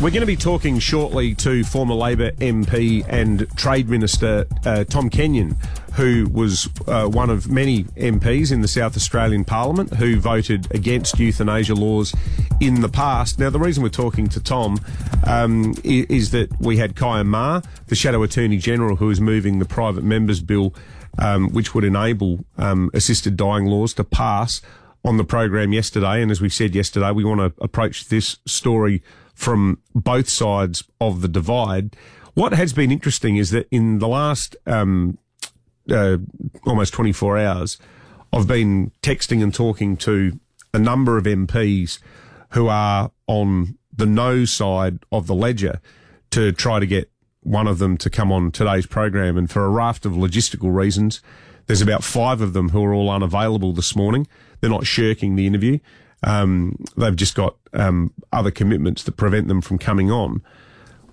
We're going to be talking shortly to former Labor MP and Trade Minister uh, Tom Kenyon, who was uh, one of many MPs in the South Australian Parliament who voted against euthanasia laws in the past. Now, the reason we're talking to Tom um, is, that we had Kyam Maher, the Shadow Attorney General, who is moving the private members bill, um, which would enable um, assisted dying laws to pass on the program yesterday. And as we said yesterday, we want to approach this story from both sides of the divide. What has been interesting is that in the last um, uh, almost 24 hours, I've been texting and talking to a number of MPs who are on the no side of the ledger to try to get one of them to come on today's program. And for a raft of logistical reasons, there's about five of them who are all unavailable this morning. They're not shirking the interview. Um, they've just got um, other commitments that prevent them from coming on.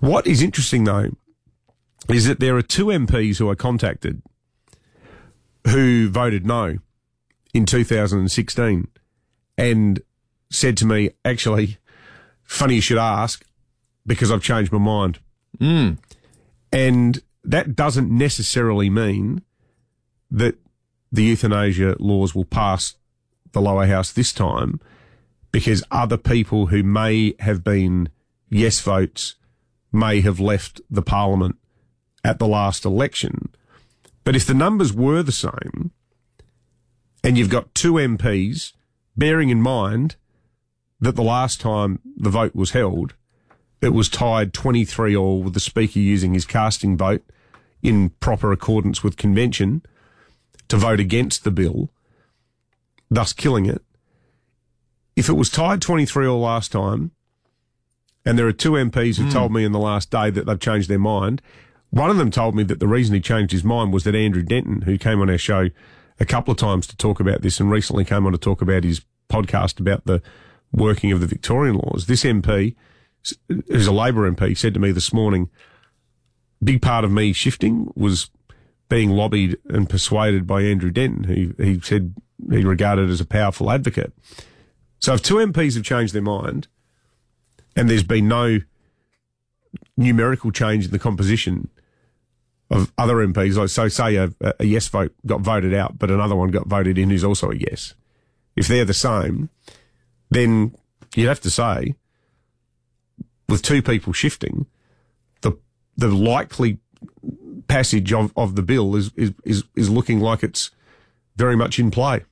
What is interesting, though, is that there are two MPs who are contacted who voted no in 2016 and said to me, actually, funny you should ask because I've changed my mind. Mm. And that doesn't necessarily mean that the euthanasia laws will pass the lower house this time because other people who may have been yes votes may have left the parliament at the last election. But if the numbers were the same and you've got two MPs, bearing in mind that the last time the vote was held, it was tied 23 all with the speaker using his casting vote in proper accordance with convention to vote against the bill, thus killing it. If it was tied 23 all last time, and there are two MPs who mm. told me in the last day that they've changed their mind, one of them told me that the reason he changed his mind was that Andrew Denton, who came on our show a couple of times to talk about this and recently came on to talk about his podcast about the working of the Victorian laws, this MP, who's a Labor MP, said to me this morning, big part of me shifting was being lobbied and persuaded by Andrew Denton, who he said he regarded as a powerful advocate. So if two MPs have changed their mind and there's been no numerical change in the composition of other MPs, like so say a, a yes vote got voted out, but another one got voted in who's also a yes. If they're the same, then you'd have to say, with two people shifting, the the likely passage of, of the bill is, is, is, is looking like it's very much in play.